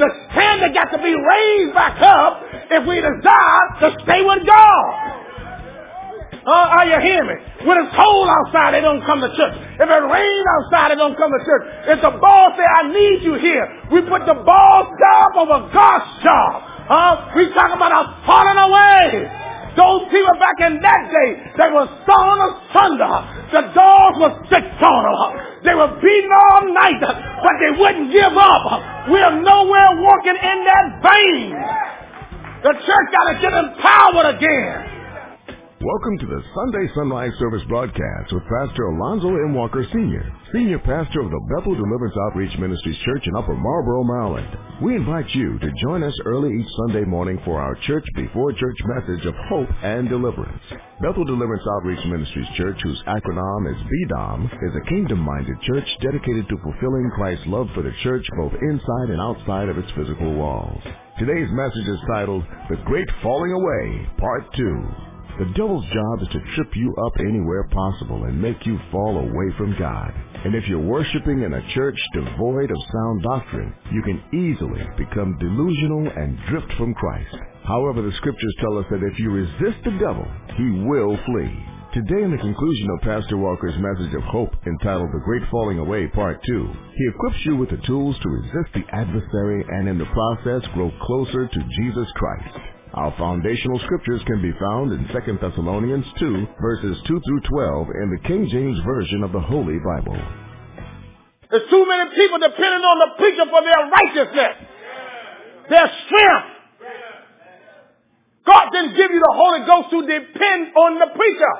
The standard got to be raised back up if we desire to stay with God. Uh, are you hearing me? When it's cold outside, they don't come to church. If it rains outside, they don't come to church. If the boss say, I need you here, we put the boss job over God's job. Huh? We talk about us falling away. Those people back in that day, they were sawn asunder. The dogs were sick on them. They were beaten all night, but they wouldn't give up. We're nowhere walking in that vein. The church got to get empowered again. Welcome to the Sunday Sunrise Service broadcast with Pastor Alonzo M. Walker Sr., Senior Pastor of the Bethel Deliverance Outreach Ministries Church in Upper Marlboro, Maryland. We invite you to join us early each Sunday morning for our church before church message of hope and deliverance. Bethel Deliverance Outreach Ministries Church, whose acronym is BDOM, is a kingdom-minded church dedicated to fulfilling Christ's love for the church both inside and outside of its physical walls. Today's message is titled The Great Falling Away, Part 2. The devil's job is to trip you up anywhere possible and make you fall away from God. And if you're worshiping in a church devoid of sound doctrine, you can easily become delusional and drift from Christ. However, the scriptures tell us that if you resist the devil, he will flee. Today, in the conclusion of Pastor Walker's message of hope entitled The Great Falling Away Part 2, he equips you with the tools to resist the adversary and in the process grow closer to Jesus Christ. Our foundational scriptures can be found in 2 Thessalonians 2, verses 2 through 12 in the King James Version of the Holy Bible. There's too many people depending on the preacher for their righteousness, their strength. God didn't give you the Holy Ghost to depend on the preacher.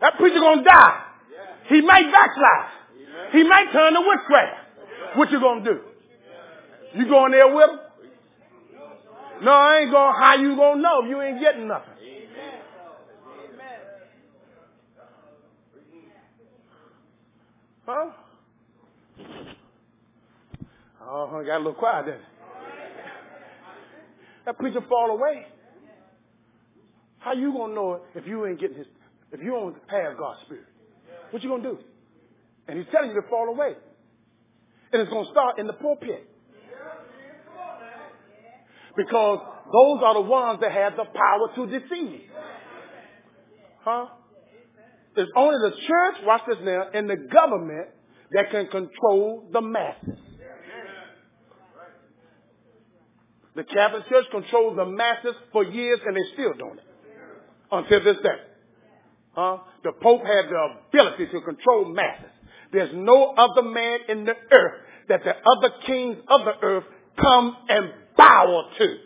That preacher gonna die. He might backslide. He might turn to witchcraft. What you gonna do? You going there with him? No, I ain't going. How you gonna know if you ain't getting nothing? Huh? Oh, I got a little quiet then. That preacher fall away. How you gonna know it if you ain't getting his, if you don't have God's spirit? What you gonna do? And he's telling you to fall away. And it's gonna start in the pulpit. Because those are the ones that have the power to deceive. Huh? It's only the church, watch this now, and the government that can control the masses. The Catholic Church controls the masses for years and they're still doing it. Until this day. Huh? The Pope had the ability to control masses. There's no other man in the earth that the other kings of the earth come and bow to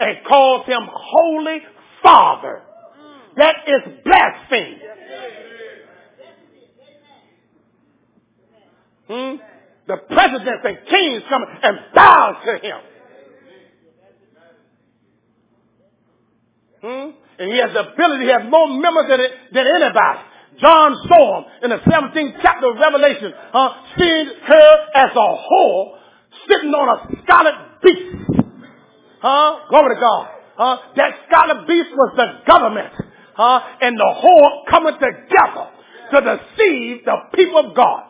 and calls him Holy Father. That is blasphemy. Hmm? The presidents and kings come and bow to him. Hmm? And he has the ability, he has more members than, it, than anybody. John saw him in the 17th chapter of Revelation, uh, seeing her as a whore sitting on a scarlet beast. Huh? Glory to God. Huh? That scarlet beast was the government. Huh? And the whore coming together to deceive the people of God.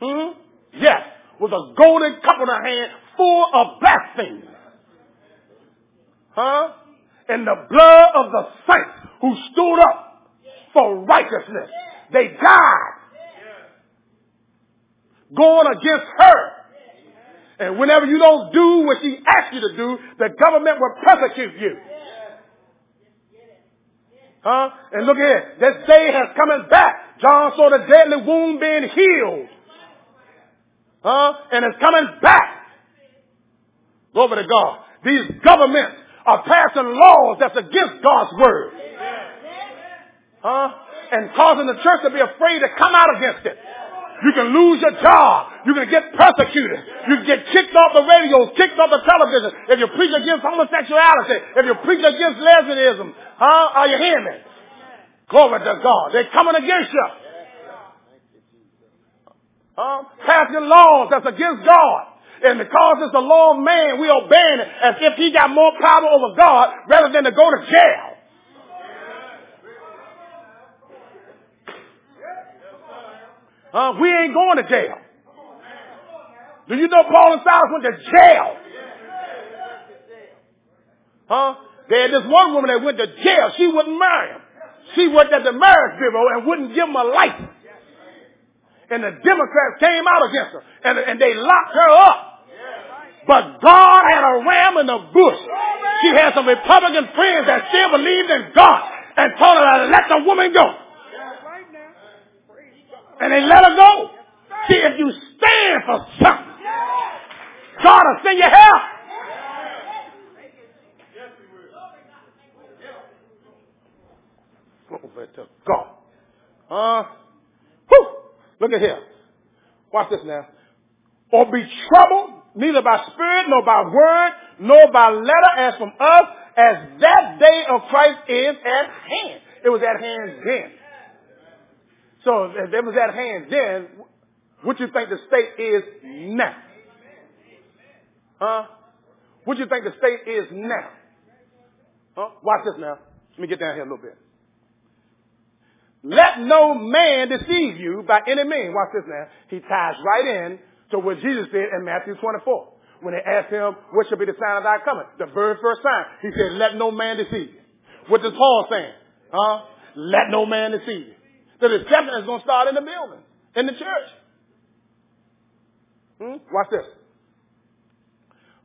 Hmm? Yes. With a golden cup in her hand full of blasphemy. Huh? And the blood of the saints who stood up for righteousness. They died. Going against her. And whenever you don't do what she asks you to do, the government will persecute you. Huh? And look here, this day has coming back. John saw the deadly wound being healed. Huh? And it's coming back. Glory to God. These governments are passing laws that's against God's word. Huh? And causing the church to be afraid to come out against it. You can lose your job. You can get persecuted. You can get kicked off the radio, kicked off the television. If you preach against homosexuality, if you preach against lesbianism, huh? Are you hearing me? Glory to God. They're coming against you. Huh? Passing laws that's against God. And because it's the law of man, we obeying it as if he got more power over God rather than to go to jail. We ain't going to jail. Do you know Paul and Silas went to jail? Huh? They had this one woman that went to jail. She wouldn't marry him. She worked at the marriage bureau and wouldn't give him a license. And the Democrats came out against her and, and they locked her up. But God had a ram in the bush. She had some Republican friends that still believed in God and told her to let the woman go. And they let her go. See, if you stand for something, God will send you help. Glory to God. Uh, whew, look at here. Watch this now. Or be troubled, neither by spirit, nor by word, nor by letter as from us, as that day of Christ is at hand. It was at hand then. So if it was at hand then, what you think the state is now? Huh? What you think the state is now? Huh? Watch this now. Let me get down here a little bit. Let no man deceive you by any means. Watch this now. He ties right in to what Jesus said in Matthew 24. When they asked him, what shall be the sign of thy coming? The very first sign. He said, let no man deceive you. What does Paul saying? Huh? Let no man deceive you. The deception is going to start in the building, in the church. Hmm? Watch this.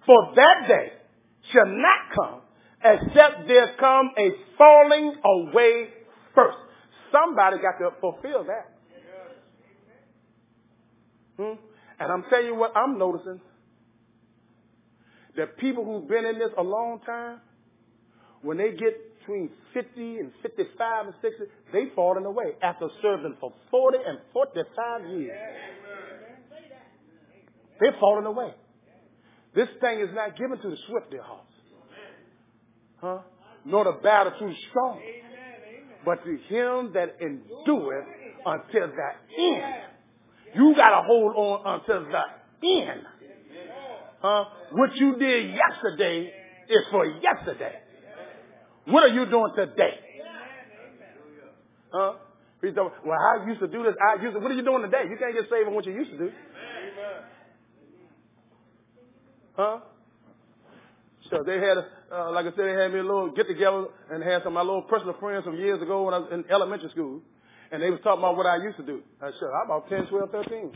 For that day shall not come except there come a falling away first. Somebody got to fulfill that. Hmm? And I'm telling you what I'm noticing. That people who've been in this a long time, when they get between 50 and 55 and 60, they falling away after serving for 40 and 45 years. They're falling away. This thing is not given to the swift, dear hearts. Huh? Nor the battle too strong but to him that endureth until the end. You got to hold on until the end. Huh? What you did yesterday is for yesterday. What are you doing today? Huh? Well, I used to do this. I used to, what are you doing today? You can't get saved on what you used to do. Huh? So they had, uh, like I said, they had me a little get together and had some of my little personal friends from years ago when I was in elementary school. And they was talking about what I used to do. I said, I'm about 10, 12, 13.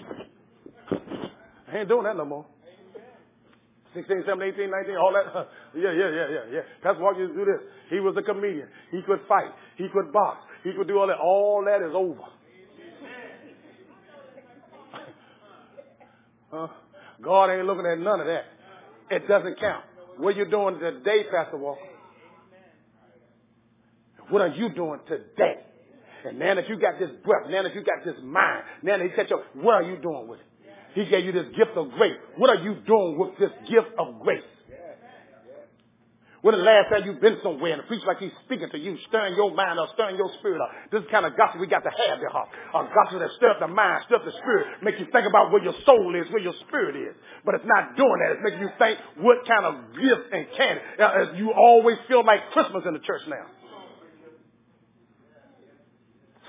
I ain't doing that no more. 16, 17, 18, 19, all that. yeah, yeah, yeah, yeah, yeah. Pastor Walker used to do this. He was a comedian. He could fight. He could box. He could do all that. All that is over. uh, God ain't looking at none of that. It doesn't count. What are you doing today, Pastor Walker? What are you doing today? And now that you got this breath, now that you got this mind, now that he said, what are you doing with it? He gave you this gift of grace. What are you doing with this gift of grace? When the last time you've been somewhere and the preacher like he's speaking to you, stirring your mind up, stirring your spirit up. This is kind of gospel we got to have there, heart. A gospel that stirs up the mind, stirs up the spirit, make you think about where your soul is, where your spirit is. But it's not doing that. It's making you think what kind of gift and can. Uh, you always feel like Christmas in the church now.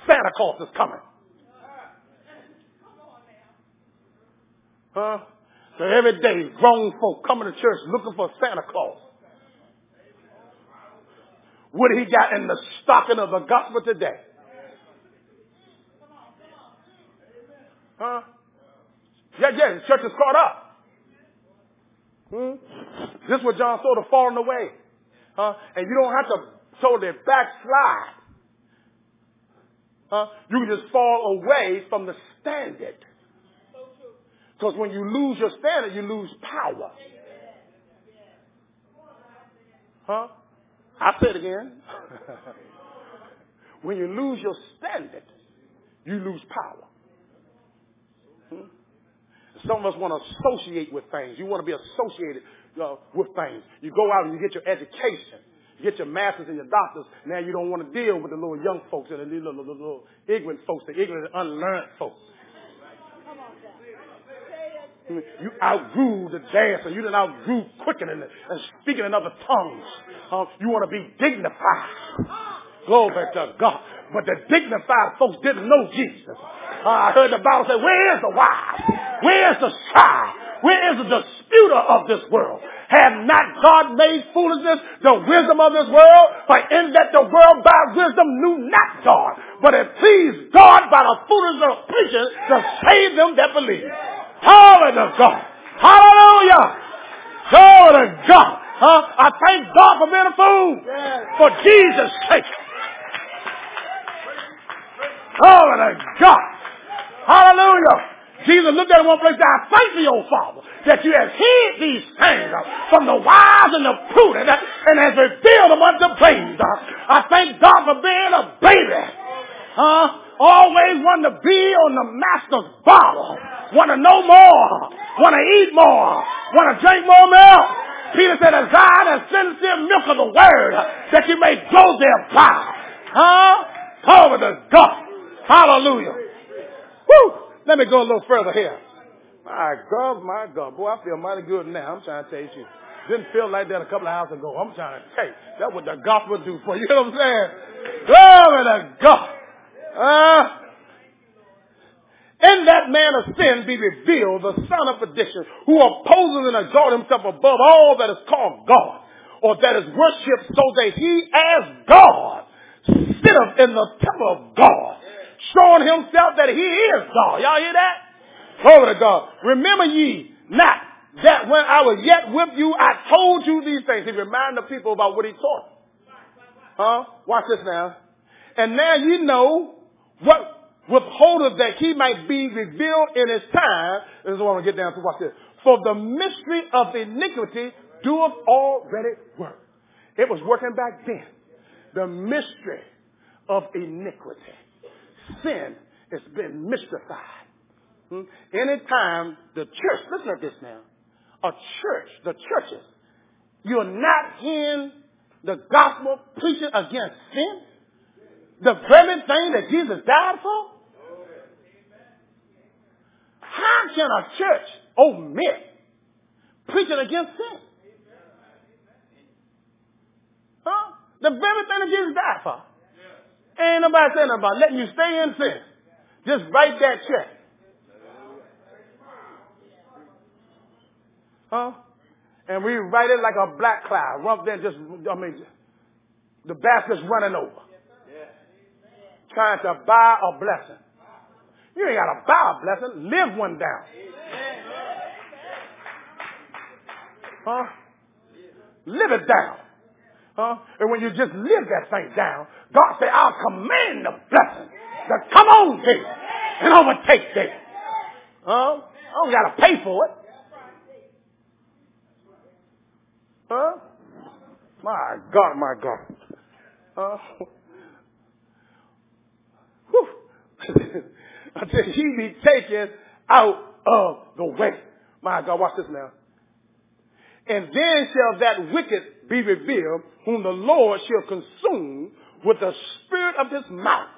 Santa Claus is coming. Huh? So every day, grown folk coming to church looking for Santa Claus. What he got in the stocking of the gospel today? Huh? Yeah, yeah, the church is caught up. Hmm? This is what John saw the falling away. Huh? And you don't have to totally backslide. Huh? You can just fall away from the standard. Because when you lose your standard, you lose power. Huh? I say it again. when you lose your standard, you lose power. Hmm? Some of us want to associate with things. You want to be associated uh, with things. You go out and you get your education. You get your masters and your doctors. Now you don't want to deal with the little young folks and the little, little, little ignorant folks, the ignorant, unlearned folks. You outgrew the dancer. You didn't outgrew quickening and speaking in other tongues. Uh, you want to be dignified. Glory to God. But the dignified folks didn't know Jesus. Uh, I heard the Bible say, where is the wise? Where is the shy? Where is the disputer of this world? Have not God made foolishness the wisdom of this world? For in that the world by wisdom knew not God. But it pleased God by the foolishness of preachers to save them that believe. Glory to God. Hallelujah. Glory to God. Huh? I thank God for being a fool. For Jesus' sake. Glory to God. Hallelujah. Jesus looked at him one place and said, I thank thee, O Father, that you have hid these things from the wise and the prudent and has revealed them unto babes. I thank God for being a baby. Huh? Always want to be on the master's bottle. Want to know more. Want to eat more. Want to drink more milk. Peter said, desire the sincere milk of the word that you may grow thereby. Huh? Over to God. Hallelujah. Woo! Let me go a little further here. My God, my God. Boy, I feel mighty good now. I'm trying to tell you. Didn't feel like that a couple of hours ago. I'm trying to tell you. That's what the gospel do for you. You know what I'm saying? Glory to God. Uh, in that man of sin be revealed the son of perdition, who opposes and exalts himself above all that is called God, or that is worshipped, so that he as God sitteth in the temple of God, showing himself that he is God. Y'all hear that? Glory to God. Remember ye not that when I was yet with you, I told you these things. He reminded the people about what he taught. Huh? Watch this now. And now you know what withholdeth that he might be revealed in his time. This is what I want to get down to. Watch this. For the mystery of iniquity doeth already work. It was working back then. The mystery of iniquity. Sin has been mystified. Hmm? Anytime the church, listen to this now, a church, the churches, you're not hearing the gospel preaching against sin, the very thing that Jesus died for, how can a church oh, omit preaching against sin? Huh? The very thing that Jesus died for. Ain't nobody saying about letting you stay in sin. Just write that check. Huh? And we write it like a black cloud. Rump then just, I mean, the basket's running over. Trying to buy a blessing. You ain't got to buy a blessing. Live one down. Huh? Live it down. Huh? And when you just live that thing down, God said, I'll command the blessing to come on thee and overtake thee. Huh? I don't got to pay for it. Huh? My God, my God. Huh? Until he be taken out of the way. My God, watch this now. And then shall that wicked be revealed, whom the Lord shall consume with the spirit of his mouth,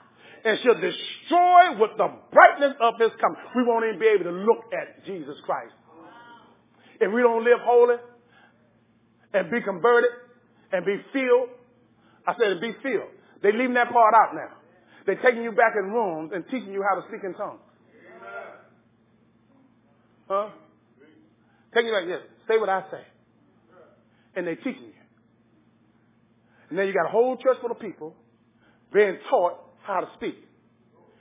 and shall destroy with the brightness of his coming. We won't even be able to look at Jesus Christ. If we don't live holy and be converted and be filled, I said be filled. They're leaving that part out now. They're taking you back in rooms and teaching you how to speak in tongues. Huh? Taking you like this. Say what I say and they're teaching you. And then you got a whole church full of people being taught how to speak.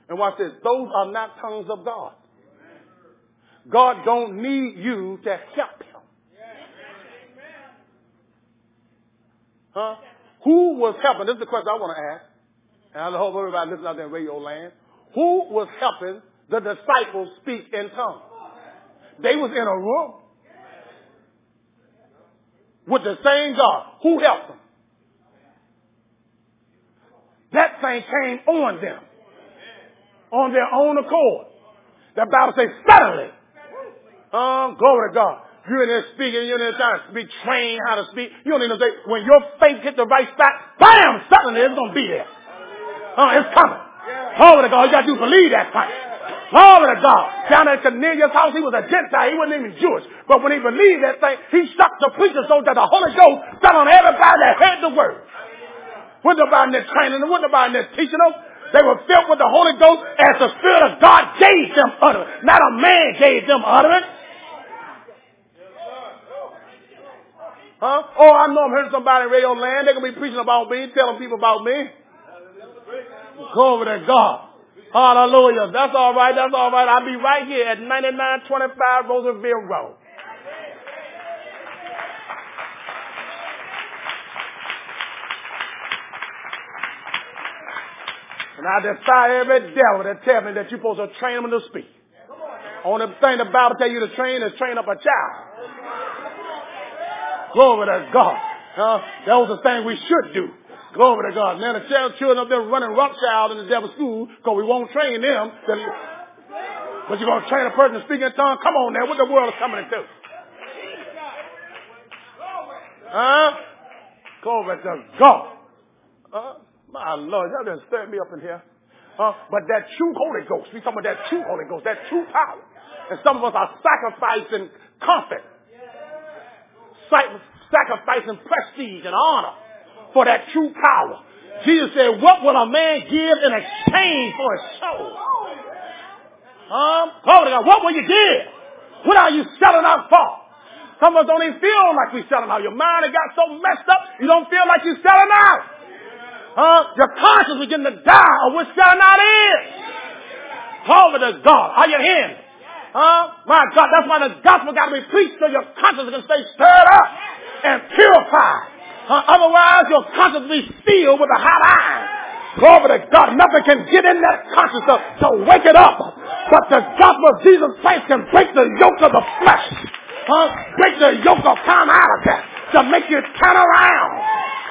And watch this. Those are not tongues of God. God don't need you to help him. Huh? Who was helping? This is the question I want to ask. And I hope everybody listening out there in radio land. Who was helping the disciples speak in tongues? They was in a room with the same God. Who helped them? That thing came on them. On their own accord. The Bible says suddenly. Um, glory to God. You're in there speaking, you're in there trying to be trained how to speak. You don't even say, when your faith hit the right spot, bam, suddenly it's going to be there. Uh, it's coming. Glory to God. You got to believe that thing. Glory to God. Down at Cornelius' house, he was a Gentile. He wasn't even Jewish. But when he believed that thing, he stuck to preaching so that the Holy Ghost fell on everybody that heard the word. Wasn't nobody in training them. Wasn't nobody in teaching them. They were filled with the Holy Ghost as the Spirit of God gave them utterance. Not a man gave them utterance. Huh? Oh, I know I'm hearing somebody in radio land. They're going to be preaching about me, telling people about me. Glory to God. Hallelujah. That's all right. That's all right. I'll be right here at 9925 Rosaryville Road. And I defy every devil that tell me that you're supposed to train them to speak. Only thing the Bible tell you to train is train up a child. Glory to God. Uh, that was the thing we should do. Glory to God. Man, the children up there running roughshod in the devil's school because we won't train them. But you're going to train a person to speak in tongues? Come on now. What the world is coming into? Huh? Glory to God. Uh, my Lord, y'all done stirred me up in here. Uh, but that true Holy Ghost, we talking about that true Holy Ghost, that true power. And some of us are sacrificing comfort, sacrificing prestige and honor for that true power. Jesus said, what will a man give in exchange for his soul? Um, glory to God. What will you give? What are you selling out for? Some of us don't even feel like we're selling out. Your mind has got so messed up, you don't feel like you're selling out. Huh? Your conscience is getting to die of what selling out is. Glory to God. Are you hearing? Huh? My God, that's why the gospel got to be preached so your conscience can stay stirred up and purified. Uh, otherwise, your conscience will be sealed with a hot iron. Glory to God. Nothing can get in that conscience to, to wake it up. But the gospel of Jesus Christ can break the yoke of the flesh. Huh? Break the yoke of time out of carnality to make you turn around.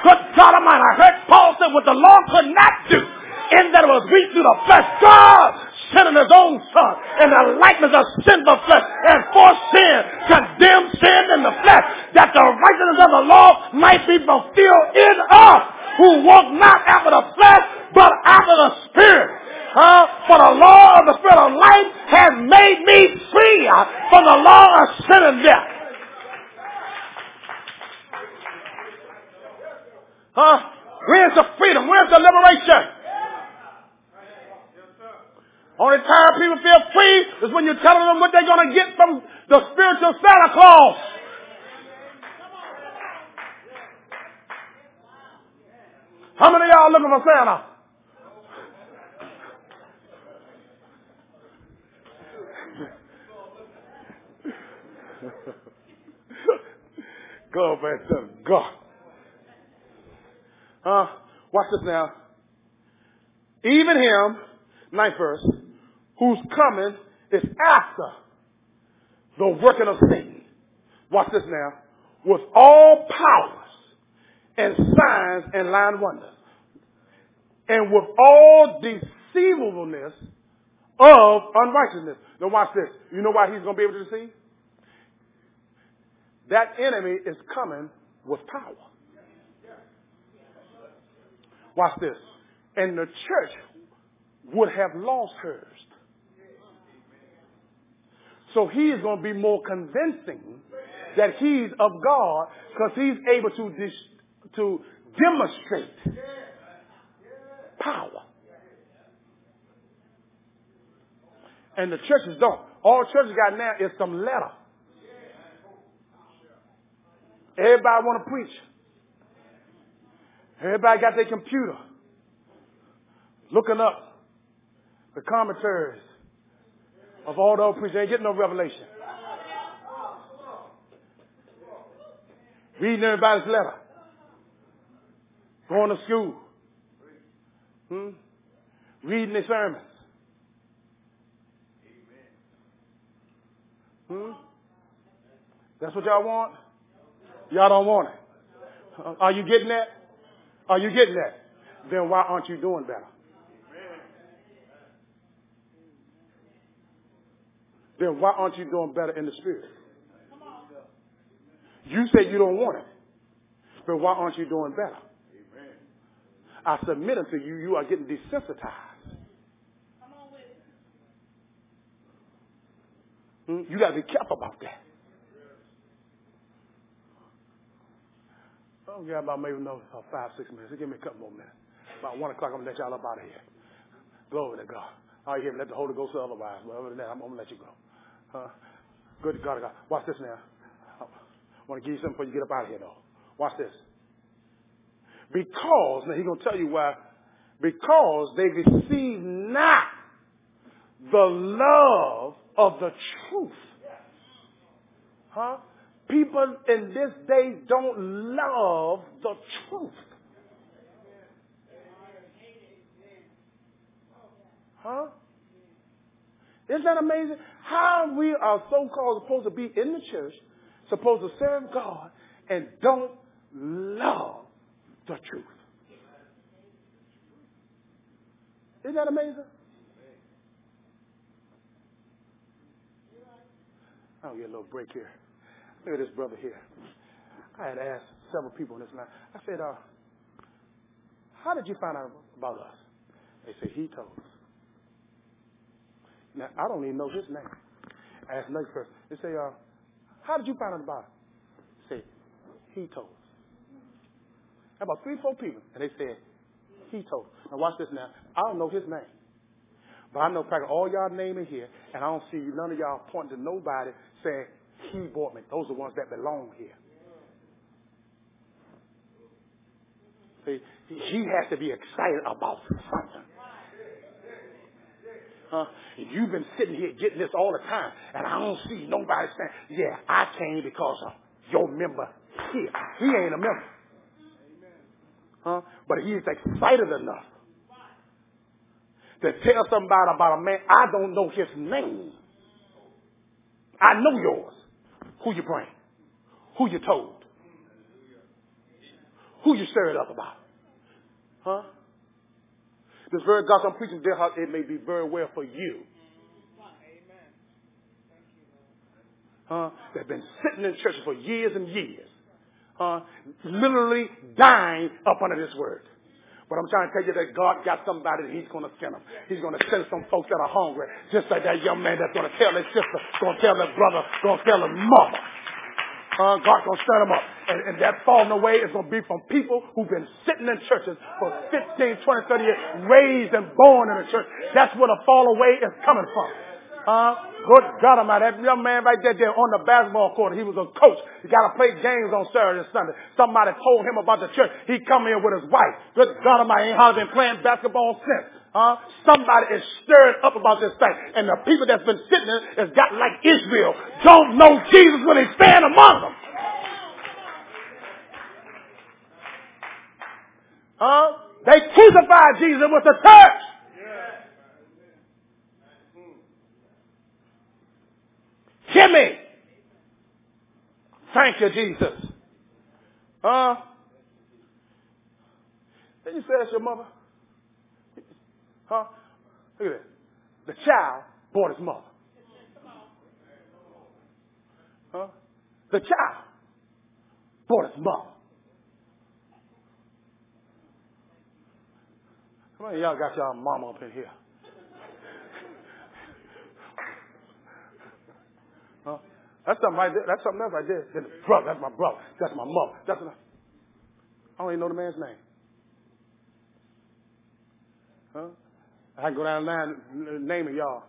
Good God Almighty. I heard Paul say what the law could not do in that was weak through the flesh. God sending his own son in the likeness of sinful flesh and for sin, condemned sin in the flesh, that the righteousness of the law might be fulfilled in us who walk not after the flesh, but after the spirit. Uh, for the law of the spirit of life has made me free from the law of sin and death. Huh? Where's the freedom? Where's the liberation? Only time people feel free is when you're telling them what they're going to get from the spiritual Santa Claus. How many of y'all looking for Santa? Go back to God. Huh? Watch this now. Even him, ninth verse, whose coming is after the working of Satan. Watch this now. With all powers and signs and lying wonders. And with all deceivableness of unrighteousness. Now watch this. You know why he's going to be able to deceive? That enemy is coming with power. Watch this. And the church would have lost hers. So he is going to be more convincing that he's of God because he's able to, dis- to demonstrate power. And the churches don't. All churches got now is some letter. Everybody want to preach. Everybody got their computer looking up the commentaries of all those preachers. ain't getting no revelation. Reading everybody's letter. Going to school. Hmm? Reading the sermons. Hmm? That's what y'all want? Y'all don't want it. Are you getting that? Are you getting that? Then why aren't you doing better? Then why aren't you doing better in the spirit? You say you don't want it, but why aren't you doing better? I submit unto you, you are getting desensitized. Hmm? You got to be careful about that. Oh, yeah, about maybe another five, six minutes. Give me a couple more minutes. About one o'clock, I'm gonna let y'all up out of here. Glory to God. All right, here, let the Holy Ghost otherwise. But other than that, I'm gonna let you go. Uh, good God, God. Watch this now. I want to give you something before you get up out of here, though. Watch this. Because, now he's going to tell you why. Because they receive not the love of the truth. Huh? People in this day don't love the truth. Huh? Isn't that amazing? How we are so called supposed to be in the church, supposed to serve God, and don't love the truth. Isn't that amazing? I'll get a little break here. Look at this brother here. I had asked several people in this line. I said, uh, how did you find out about us? They said, he told us. Now, I don't even know his name. I asked another person. They say, uh, how did you find out about it? Say, he told us. About three, four people. And they said, he told us. Now watch this now. I don't know his name. But I know practically all y'all name in here, and I don't see none of y'all pointing to nobody saying, he bought me. Those are the ones that belong here. See, he has to be excited about something. Huh? You've been sitting here getting this all the time, and I don't see nobody saying, yeah, I came because of your member here. He ain't a member. Huh? But he's excited enough to tell somebody about a man. I don't know his name. I know yours. Who you bring? Who you told? Who you stirred up about? Huh? This very gospel I'm preaching, dear heart, it may be very well for you. Huh? They've been sitting in churches for years and years. Huh? Literally dying up under this word. But I'm trying to tell you that God got somebody that He's going to send them. He's going to send some folks that are hungry, just like that young man that's going to tell his sister, going to tell their brother, going to tell his mother. Uh, God's going to send them up. And, and that falling away is going to be from people who've been sitting in churches for 15, 20, 30 years, raised and born in a church. That's where the fall away is coming from. Uh, good God Almighty, that young man right there, there on the basketball court, he was a coach. He got to play games on Saturday and Sunday. Somebody told him about the church. He come in with his wife. Good God Almighty, ain't hardly been playing basketball since. Uh, somebody is stirred up about this thing. And the people that's been sitting there has got like Israel, don't know Jesus when they stand among them. Huh? They crucified Jesus with the church. Me. Thank you, Jesus. Huh? Did you say that's your mother? Huh? Look at this. The child bought his mother. Huh? The child bought his mother. How many of y'all got y'all mama up in here? Huh? That's something right there. That's something else right there. That's brother. That's my brother. That's my mother. That's my... I don't even know the man's name. Huh? I can go down the line naming y'all.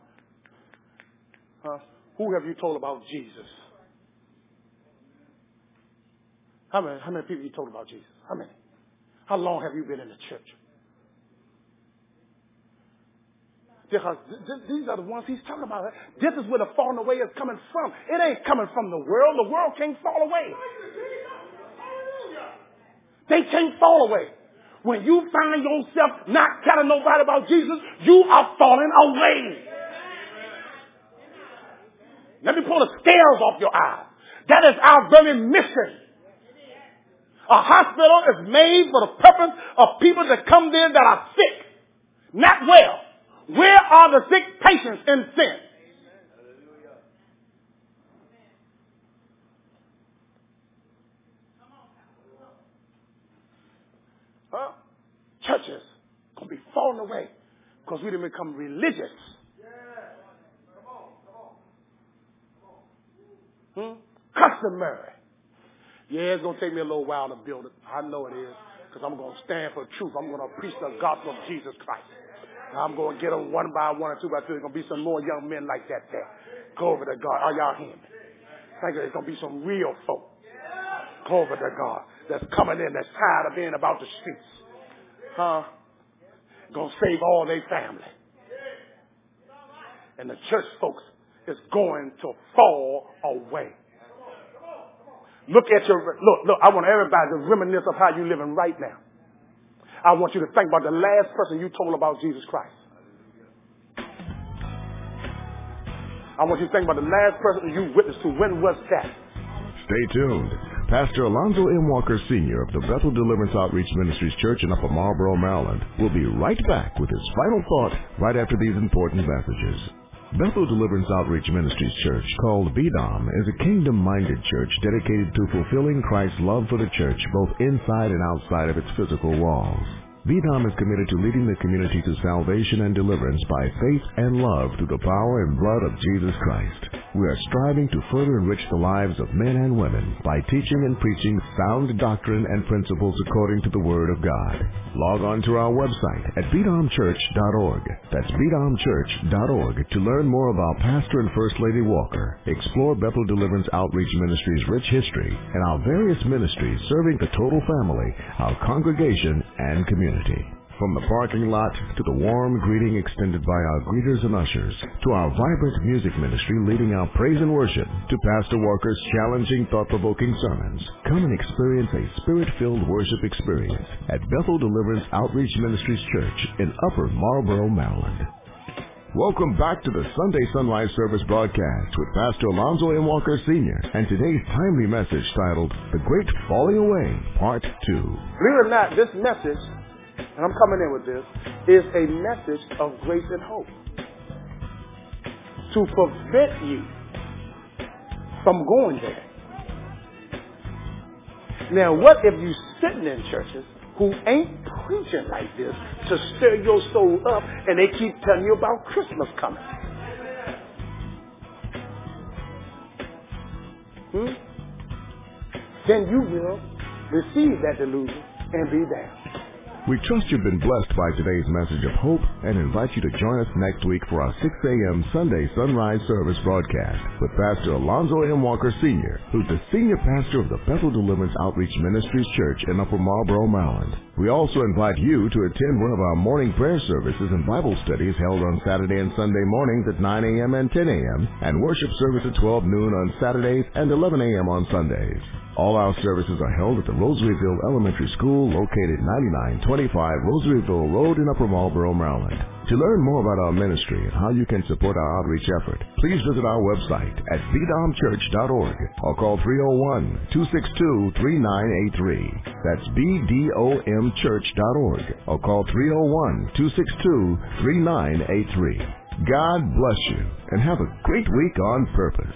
Huh? Who have you told about Jesus? How many, how many people you told about Jesus? How many? How long have you been in the church? Because these are the ones he's talking about. This is where the falling away is coming from. It ain't coming from the world. The world can't fall away. They can't fall away. When you find yourself not telling nobody about Jesus, you are falling away. Let me pull the scales off your eyes. That is our very mission. A hospital is made for the purpose of people that come there that are sick, not well. Where are the sick patients in sin? Huh? Churches gonna be falling away because we didn't become religious. Yeah. Come on, come on, come on. Hmm? Customary. Yeah, it's going to take me a little while to build it. I know it is because I'm going to stand for truth. I'm going to preach the gospel of Jesus Christ. I'm going to get them one by one or two by two. There's going to be some more young men like that there. Glory to God. Are y'all hearing me? Thank you. There's going to be some real folk. Glory to God. That's coming in that's tired of being about the streets. Huh? To save all their family. And the church folks is going to fall away. Look at your, look, look, I want everybody to reminisce of how you're living right now. I want you to think about the last person you told about Jesus Christ. I want you to think about the last person you witnessed to. When was that? Stay tuned. Pastor Alonzo M. Walker Sr. of the Bethel Deliverance Outreach Ministries Church in Upper Marlboro, Maryland, will be right back with his final thought right after these important messages. Bethel Deliverance Outreach Ministries Church, called BDOM, is a kingdom-minded church dedicated to fulfilling Christ's love for the church both inside and outside of its physical walls. BDOM is committed to leading the community to salvation and deliverance by faith and love through the power and blood of Jesus Christ. We are striving to further enrich the lives of men and women by teaching and preaching sound doctrine and principles according to the Word of God. Log on to our website at bdomchurch.org. That's bdomchurch.org to learn more about Pastor and First Lady Walker, explore Bethel Deliverance Outreach Ministries' rich history, and our various ministries serving the total family, our congregation, and community. From the parking lot to the warm greeting extended by our greeters and ushers, to our vibrant music ministry leading our praise and worship, to Pastor Walker's challenging, thought-provoking sermons, come and experience a spirit-filled worship experience at Bethel Deliverance Outreach Ministries Church in Upper Marlboro, Maryland. Welcome back to the Sunday Sunrise Service broadcast with Pastor Alonzo M. Walker Sr. and today's timely message titled The Great Falling Away, Part 2. Believe it or not, this message and I'm coming in with this, is a message of grace and hope. To prevent you from going there. Now, what if you sitting in churches who ain't preaching like this to stir your soul up and they keep telling you about Christmas coming? Hmm? Then you will receive that delusion and be there. We trust you've been blessed by today's message of hope and invite you to join us next week for our 6 a.m. Sunday Sunrise Service broadcast with Pastor Alonzo M. Walker Sr., who's the senior pastor of the Bethel Deliverance Outreach Ministries Church in Upper Marlboro, Maryland. We also invite you to attend one of our morning prayer services and Bible studies held on Saturday and Sunday mornings at 9 a.m. and 10 a.m. and worship service at 12 noon on Saturdays and 11 a.m. on Sundays. All our services are held at the Rosaryville Elementary School located 9925 Rosaryville Road in Upper Marlboro, Maryland. To learn more about our ministry and how you can support our outreach effort, please visit our website at bdomchurch.org or call 301-262-3983. That's bdomchurch.org or call 301-262-3983. God bless you and have a great week on purpose.